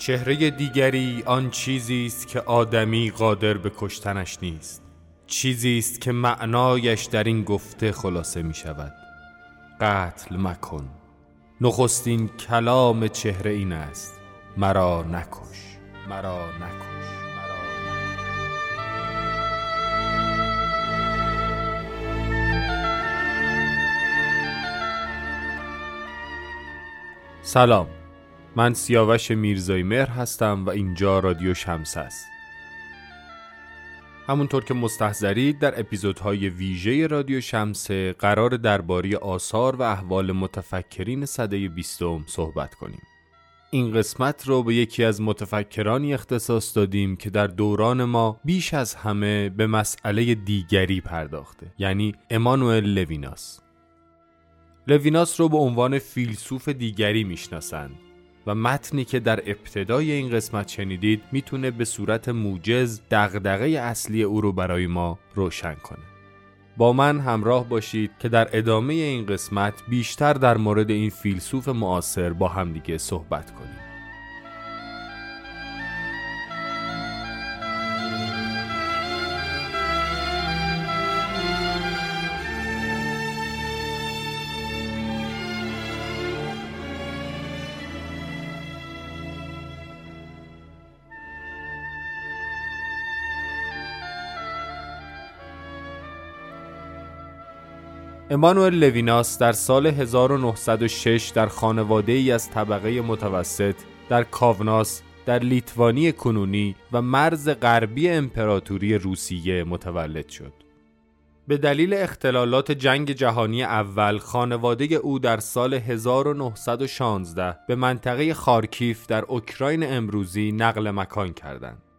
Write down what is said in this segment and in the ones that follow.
چهره دیگری آن چیزی است که آدمی قادر به کشتنش نیست. چیزی است که معنایش در این گفته خلاصه می شود. قتل مکن. نخستین کلام چهره این است. مرا نکش. مرا نکش. سلام. من سیاوش میرزایی مهر هستم و اینجا رادیو شمس است همونطور که مستحضرید در اپیزودهای ویژه رادیو شمسه قرار درباره آثار و احوال متفکرین صده بیستم صحبت کنیم. این قسمت رو به یکی از متفکرانی اختصاص دادیم که در دوران ما بیش از همه به مسئله دیگری پرداخته یعنی امانوئل لویناس. لویناس رو به عنوان فیلسوف دیگری می‌شناسند و متنی که در ابتدای این قسمت شنیدید می‌تونه به صورت موجز دغدغه اصلی او رو برای ما روشن کنه. با من همراه باشید که در ادامه این قسمت بیشتر در مورد این فیلسوف معاصر با همدیگه صحبت کنیم. امانوئل لویناس در سال 1906 در خانواده ای از طبقه متوسط در کاوناس در لیتوانی کنونی و مرز غربی امپراتوری روسیه متولد شد. به دلیل اختلالات جنگ جهانی اول خانواده او در سال 1916 به منطقه خارکیف در اوکراین امروزی نقل مکان کردند.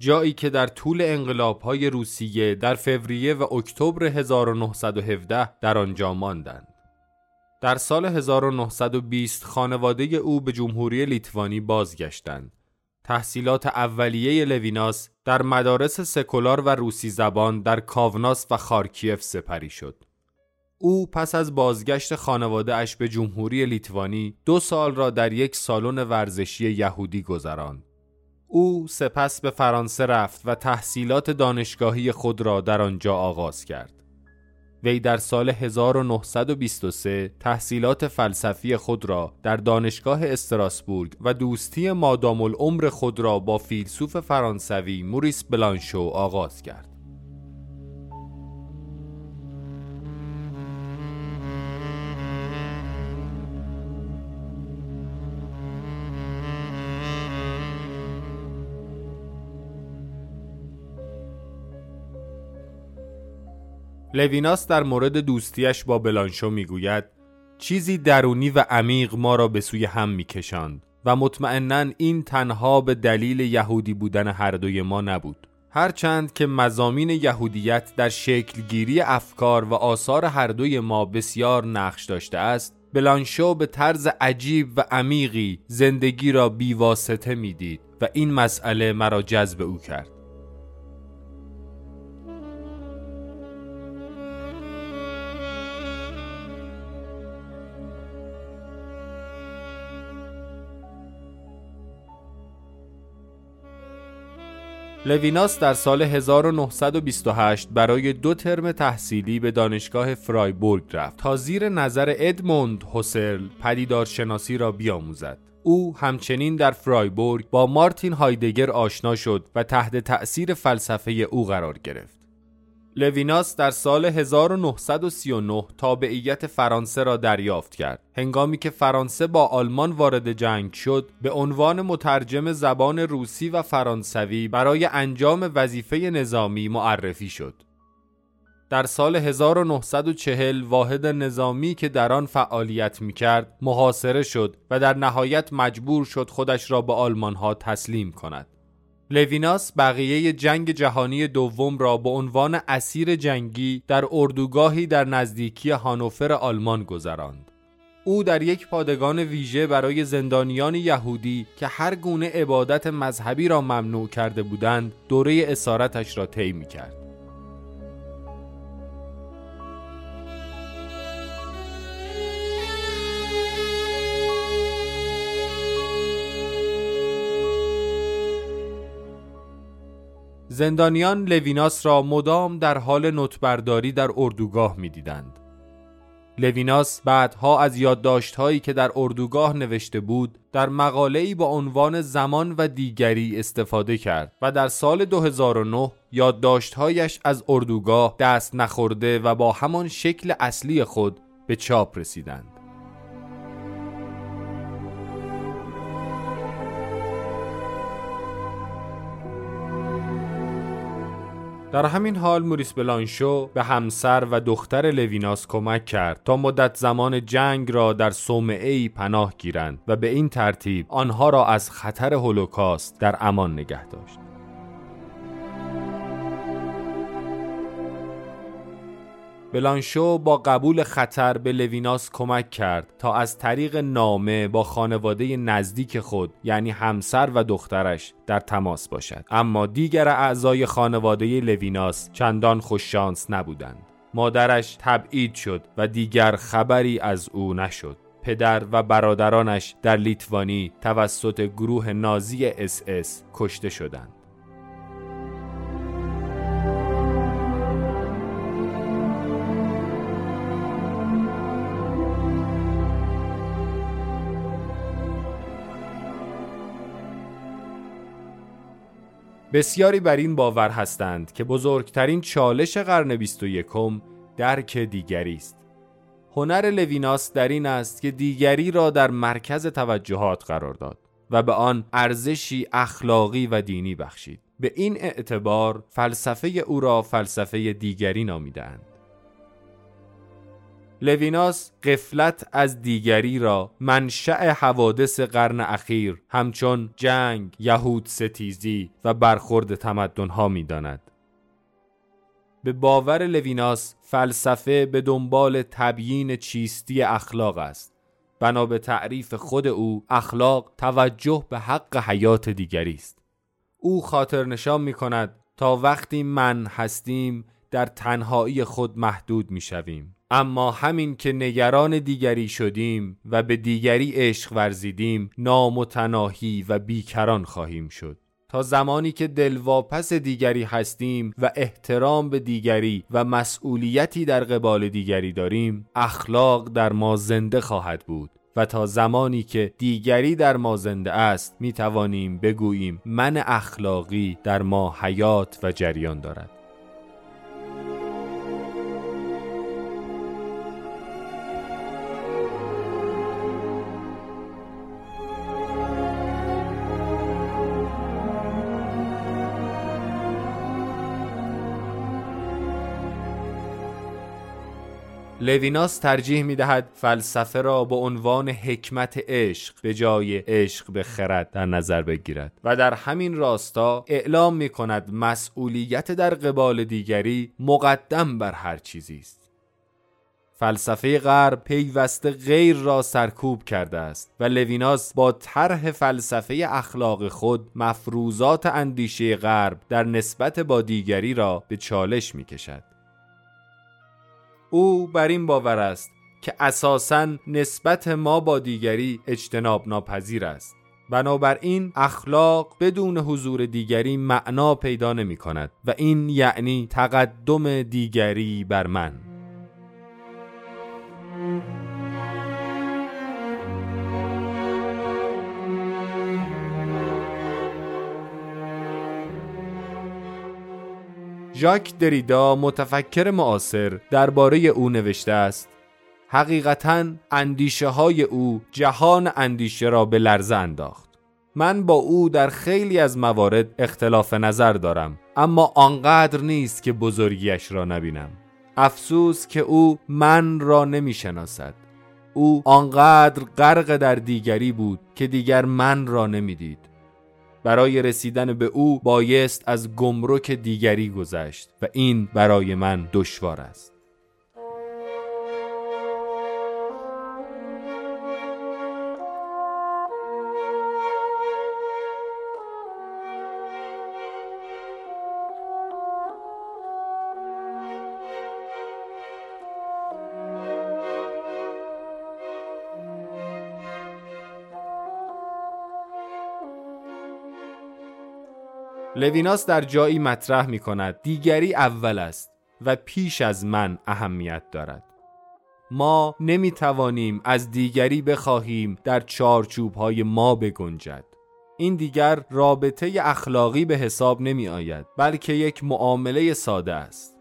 جایی که در طول انقلابهای روسیه در فوریه و اکتبر 1917 در آنجا ماندند. در سال 1920 خانواده او به جمهوری لیتوانی بازگشتند. تحصیلات اولیه لویناس در مدارس سکولار و روسی زبان در کاوناس و خارکیف سپری شد. او پس از بازگشت خانواده اش به جمهوری لیتوانی دو سال را در یک سالن ورزشی یهودی گذراند. او سپس به فرانسه رفت و تحصیلات دانشگاهی خود را در آنجا آغاز کرد. وی در سال 1923 تحصیلات فلسفی خود را در دانشگاه استراسبورگ و دوستی مادام العمر خود را با فیلسوف فرانسوی موریس بلانشو آغاز کرد. لویناس در مورد دوستیش با بلانشو می‌گوید چیزی درونی و عمیق ما را به سوی هم میکشاند و مطمئنا این تنها به دلیل یهودی بودن هر دوی ما نبود. هرچند که مزامین یهودیت در شکلگیری افکار و آثار هر دوی ما بسیار نقش داشته است بلانشو به طرز عجیب و عمیقی زندگی را بیواسطه می‌دید و این مسئله مرا جذب او کرد. لویناس در سال 1928 برای دو ترم تحصیلی به دانشگاه فرایبورگ رفت تا زیر نظر ادموند هوسرل پدیدارشناسی را بیاموزد. او همچنین در فرایبورگ با مارتین هایدگر آشنا شد و تحت تأثیر فلسفه او قرار گرفت. لویناس در سال 1939 تابعیت فرانسه را دریافت کرد. هنگامی که فرانسه با آلمان وارد جنگ شد، به عنوان مترجم زبان روسی و فرانسوی برای انجام وظیفه نظامی معرفی شد. در سال 1940 واحد نظامی که در آن فعالیت می کرد محاصره شد و در نهایت مجبور شد خودش را به آلمان ها تسلیم کند. لویناس بقیه جنگ جهانی دوم را به عنوان اسیر جنگی در اردوگاهی در نزدیکی هانوفر آلمان گذراند. او در یک پادگان ویژه برای زندانیان یهودی که هر گونه عبادت مذهبی را ممنوع کرده بودند دوره اسارتش را طی کرد. زندانیان لویناس را مدام در حال نطبرداری در اردوگاه می‌دیدند. لویناس بعدها از یادداشتهایی که در اردوگاه نوشته بود در مقاله‌ای با عنوان زمان و دیگری استفاده کرد و در سال 2009 یادداشتهایش از اردوگاه دست نخورده و با همان شکل اصلی خود به چاپ رسیدند. در همین حال موریس بلانشو به همسر و دختر لویناس کمک کرد تا مدت زمان جنگ را در ای پناه گیرند و به این ترتیب آنها را از خطر هولوکاست در امان نگه داشت. بلانشو با قبول خطر به لویناس کمک کرد تا از طریق نامه با خانواده نزدیک خود یعنی همسر و دخترش در تماس باشد. اما دیگر اعضای خانواده لویناس چندان خوششانس نبودند. مادرش تبعید شد و دیگر خبری از او نشد. پدر و برادرانش در لیتوانی توسط گروه نازی اس اس کشته شدند. بسیاری بر این باور هستند که بزرگترین چالش قرن 21 درک دیگری است. هنر لویناس در این است که دیگری را در مرکز توجهات قرار داد و به آن ارزشی اخلاقی و دینی بخشید. به این اعتبار فلسفه او را فلسفه دیگری نامیدند. لویناس غفلت از دیگری را منشأ حوادث قرن اخیر همچون جنگ، یهود ستیزی و برخورد تمدنها می داند. به باور لویناس فلسفه به دنبال تبیین چیستی اخلاق است. بنا به تعریف خود او اخلاق توجه به حق حیات دیگری است. او خاطر نشان می کند تا وقتی من هستیم در تنهایی خود محدود می شویم. اما همین که نگران دیگری شدیم و به دیگری عشق ورزیدیم نامتناهی و بیکران خواهیم شد. تا زمانی که دلواپس دیگری هستیم و احترام به دیگری و مسئولیتی در قبال دیگری داریم اخلاق در ما زنده خواهد بود و تا زمانی که دیگری در ما زنده است می توانیم بگوییم من اخلاقی در ما حیات و جریان دارد. لویناس ترجیح می دهد فلسفه را به عنوان حکمت عشق به جای عشق به خرد در نظر بگیرد و در همین راستا اعلام می کند مسئولیت در قبال دیگری مقدم بر هر چیزی است فلسفه غرب پیوسته غیر را سرکوب کرده است و لویناس با طرح فلسفه اخلاق خود مفروضات اندیشه غرب در نسبت با دیگری را به چالش می کشد. او بر این باور است که اساسا نسبت ما با دیگری اجتناب ناپذیر است. بنابراین اخلاق بدون حضور دیگری معنا پیدا نمی کند و این یعنی تقدم دیگری بر من. ژاک دریدا متفکر معاصر درباره او نوشته است. حقیقتا اندیشه های او جهان اندیشه را به لرزه انداخت. من با او در خیلی از موارد اختلاف نظر دارم اما آنقدر نیست که بزرگیش را نبینم. افسوس که او من را نمی شناسد او آنقدر غرق در دیگری بود که دیگر من را نمی‌دید. برای رسیدن به او بایست از گمرک دیگری گذشت و این برای من دشوار است. لویناس در جایی مطرح می کند دیگری اول است و پیش از من اهمیت دارد. ما نمی توانیم از دیگری بخواهیم در چارچوب های ما بگنجد. این دیگر رابطه اخلاقی به حساب نمی آید بلکه یک معامله ساده است.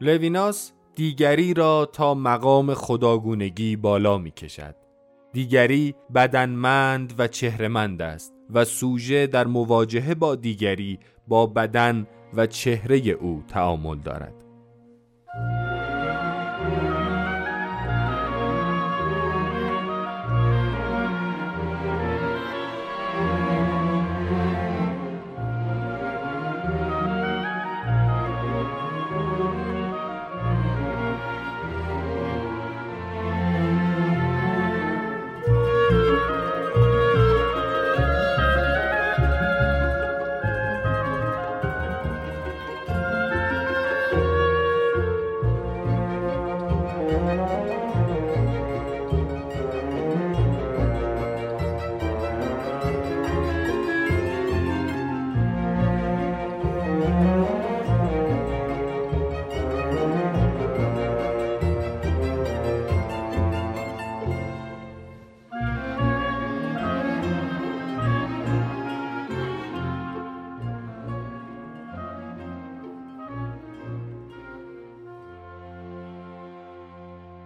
لویناس دیگری را تا مقام خداگونگی بالا می کشد دیگری بدنمند و چهرمند است. و سوژه در مواجهه با دیگری با بدن و چهره او تعامل دارد.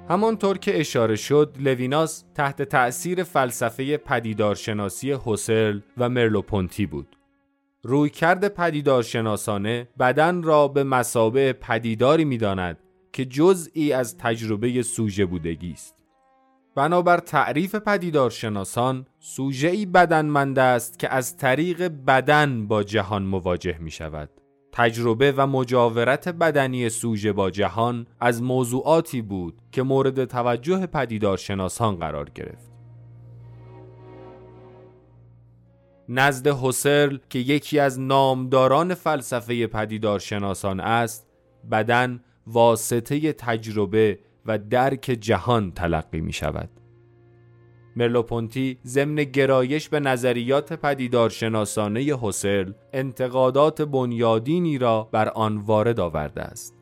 همانطور که اشاره شد لویناس تحت تأثیر فلسفه پدیدارشناسی هوسرل و مرلوپونتی بود. رویکرد پدیدارشناسانه بدن را به مسابه پدیداری می‌داند که جزئی از تجربه سوژه بودگی است. بنابر تعریف پدیدارشناسان سوژه‌ای بدنمند است که از طریق بدن با جهان مواجه می شود تجربه و مجاورت بدنی سوژه با جهان از موضوعاتی بود که مورد توجه پدیدارشناسان قرار گرفت. نزد حسرل که یکی از نامداران فلسفه پدیدارشناسان است، بدن واسطه تجربه و درک جهان تلقی می شود. مرلوپونتی ضمن گرایش به نظریات پدیدارشناسانه حسل انتقادات بنیادینی را بر آن وارد آورده است.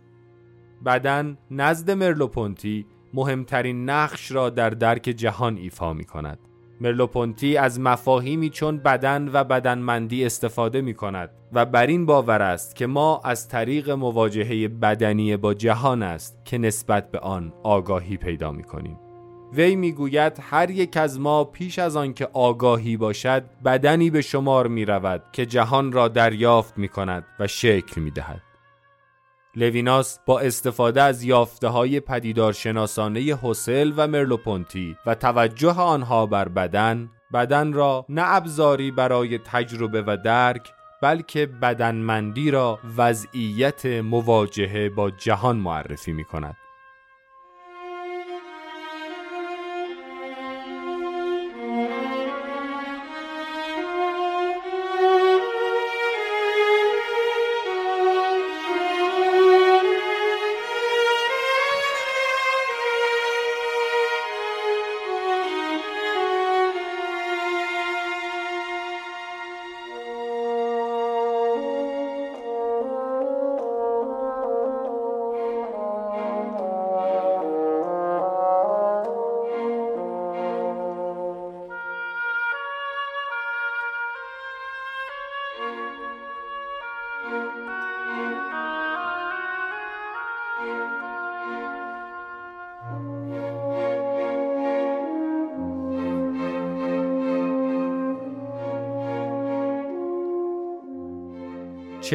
بدن نزد مرلوپونتی مهمترین نقش را در درک جهان ایفا می کند. مرلوپونتی از مفاهیمی چون بدن و بدنمندی استفاده می کند و بر این باور است که ما از طریق مواجهه بدنی با جهان است که نسبت به آن آگاهی پیدا می کنیم. وی می‌گوید هر یک از ما پیش از آنکه آگاهی باشد بدنی به شمار می رود که جهان را دریافت می کند و شکل می دهد. لویناس با استفاده از یافته های پدیدارشناسانه حسل و مرلوپونتی و توجه آنها بر بدن بدن را نه ابزاری برای تجربه و درک بلکه بدنمندی را وضعیت مواجهه با جهان معرفی می کند.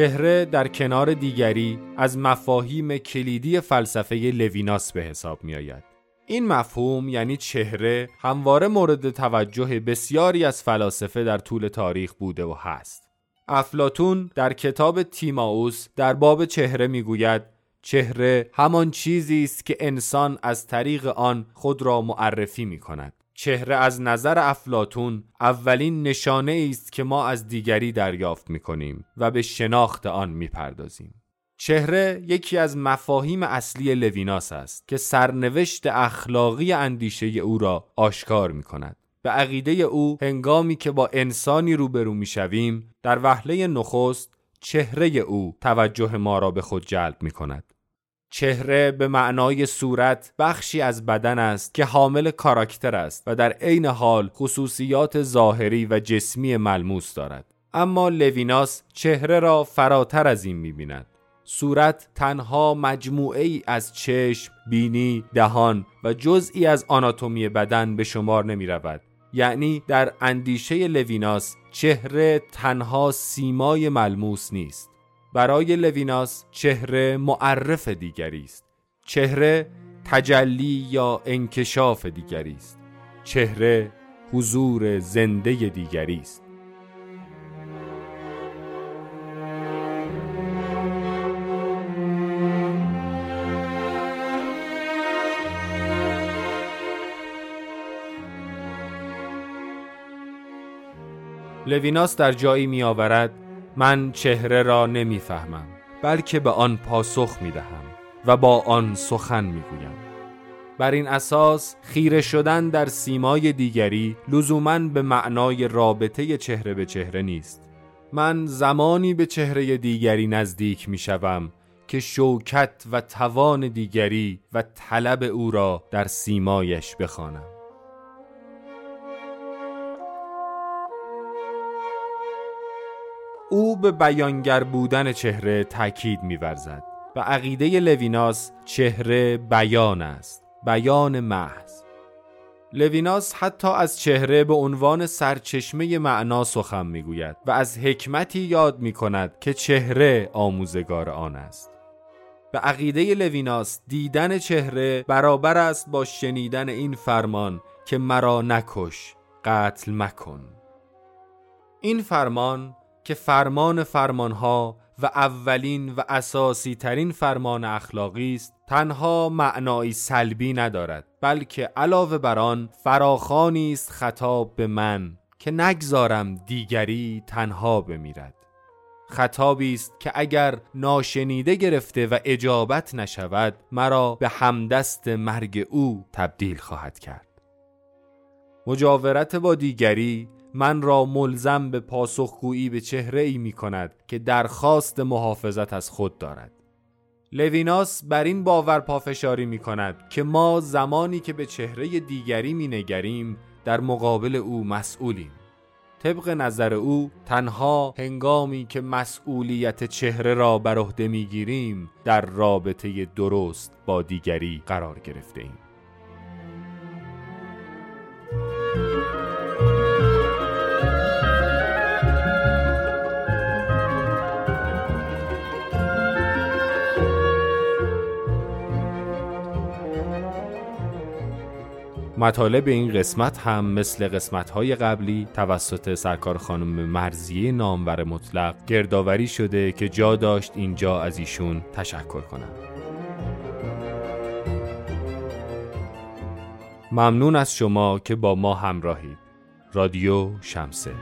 چهره در کنار دیگری از مفاهیم کلیدی فلسفه لویناس به حساب می آید. این مفهوم یعنی چهره همواره مورد توجه بسیاری از فلاسفه در طول تاریخ بوده و هست. افلاتون در کتاب تیماوس در باب چهره می‌گوید چهره همان چیزی است که انسان از طریق آن خود را معرفی می کند. چهره از نظر افلاتون اولین نشانه است که ما از دیگری دریافت می کنیم و به شناخت آن می پردازیم. چهره یکی از مفاهیم اصلی لویناس است که سرنوشت اخلاقی اندیشه او را آشکار می کند. به عقیده او هنگامی که با انسانی روبرو می‌شویم در وهله نخست چهره او توجه ما را به خود جلب می کند. چهره به معنای صورت بخشی از بدن است که حامل کاراکتر است و در عین حال خصوصیات ظاهری و جسمی ملموس دارد. اما لویناس چهره را فراتر از این می بیند. صورت تنها مجموعه ای از چشم، بینی، دهان و جزئی از آناتومی بدن به شمار نمی رود. یعنی در اندیشه لویناس چهره تنها سیمای ملموس نیست برای لویناس چهره معرف دیگری است. چهره تجلی یا انکشاف دیگری است. چهره حضور زنده دیگری است. لویناس در جایی می آورد من چهره را نمی‌فهمم بلکه به آن پاسخ می دهم و با آن سخن می گویم. بر این اساس خیره شدن در سیمای دیگری لزوما به معنای رابطه چهره به چهره نیست من زمانی به چهره دیگری نزدیک می شوم که شوکت و توان دیگری و طلب او را در سیمایش بخوانم. او به بیانگر بودن چهره تاکید می‌ورزد به عقیده لویناس چهره بیان است بیان محض. لویناس حتی از چهره به عنوان سرچشمه معنا سخن می‌گوید و از حکمتی یاد می کند که چهره آموزگار آن است. به عقیده لویناس دیدن چهره برابر است با شنیدن این فرمان که مرا نکش قتل مکن. این فرمان که فرمان فرمانها و اولین و اساسی ترین فرمان اخلاقی است تنها معنایی سلبی ندارد بلکه علاوه بر آن فراخانی است خطاب به من که نگذارم دیگری تنها بمیرد. خطابی است که اگر ناشنیده گرفته و اجابت نشود مرا به همدست مرگ او تبدیل خواهد کرد. مجاورت با دیگری من را ملزم به پاسخگویی به چهره ای می کند که درخواست محافظت از خود دارد لویناس بر این باور پافشاری می کند که ما زمانی که به چهره دیگری می نگریم در مقابل او مسئولیم طبق نظر او تنها هنگامی که مسئولیت چهره را بر عهده می‌گیریم در رابطه درست با دیگری قرار گرفته ایم. مطالب این قسمت هم مثل قسمت های قبلی توسط سرکار خانم مرزیه نامور مطلق گردآوری شده که جا داشت اینجا از ایشون تشکر کنم. ممنون از شما که با ما همراهید. رادیو شمسه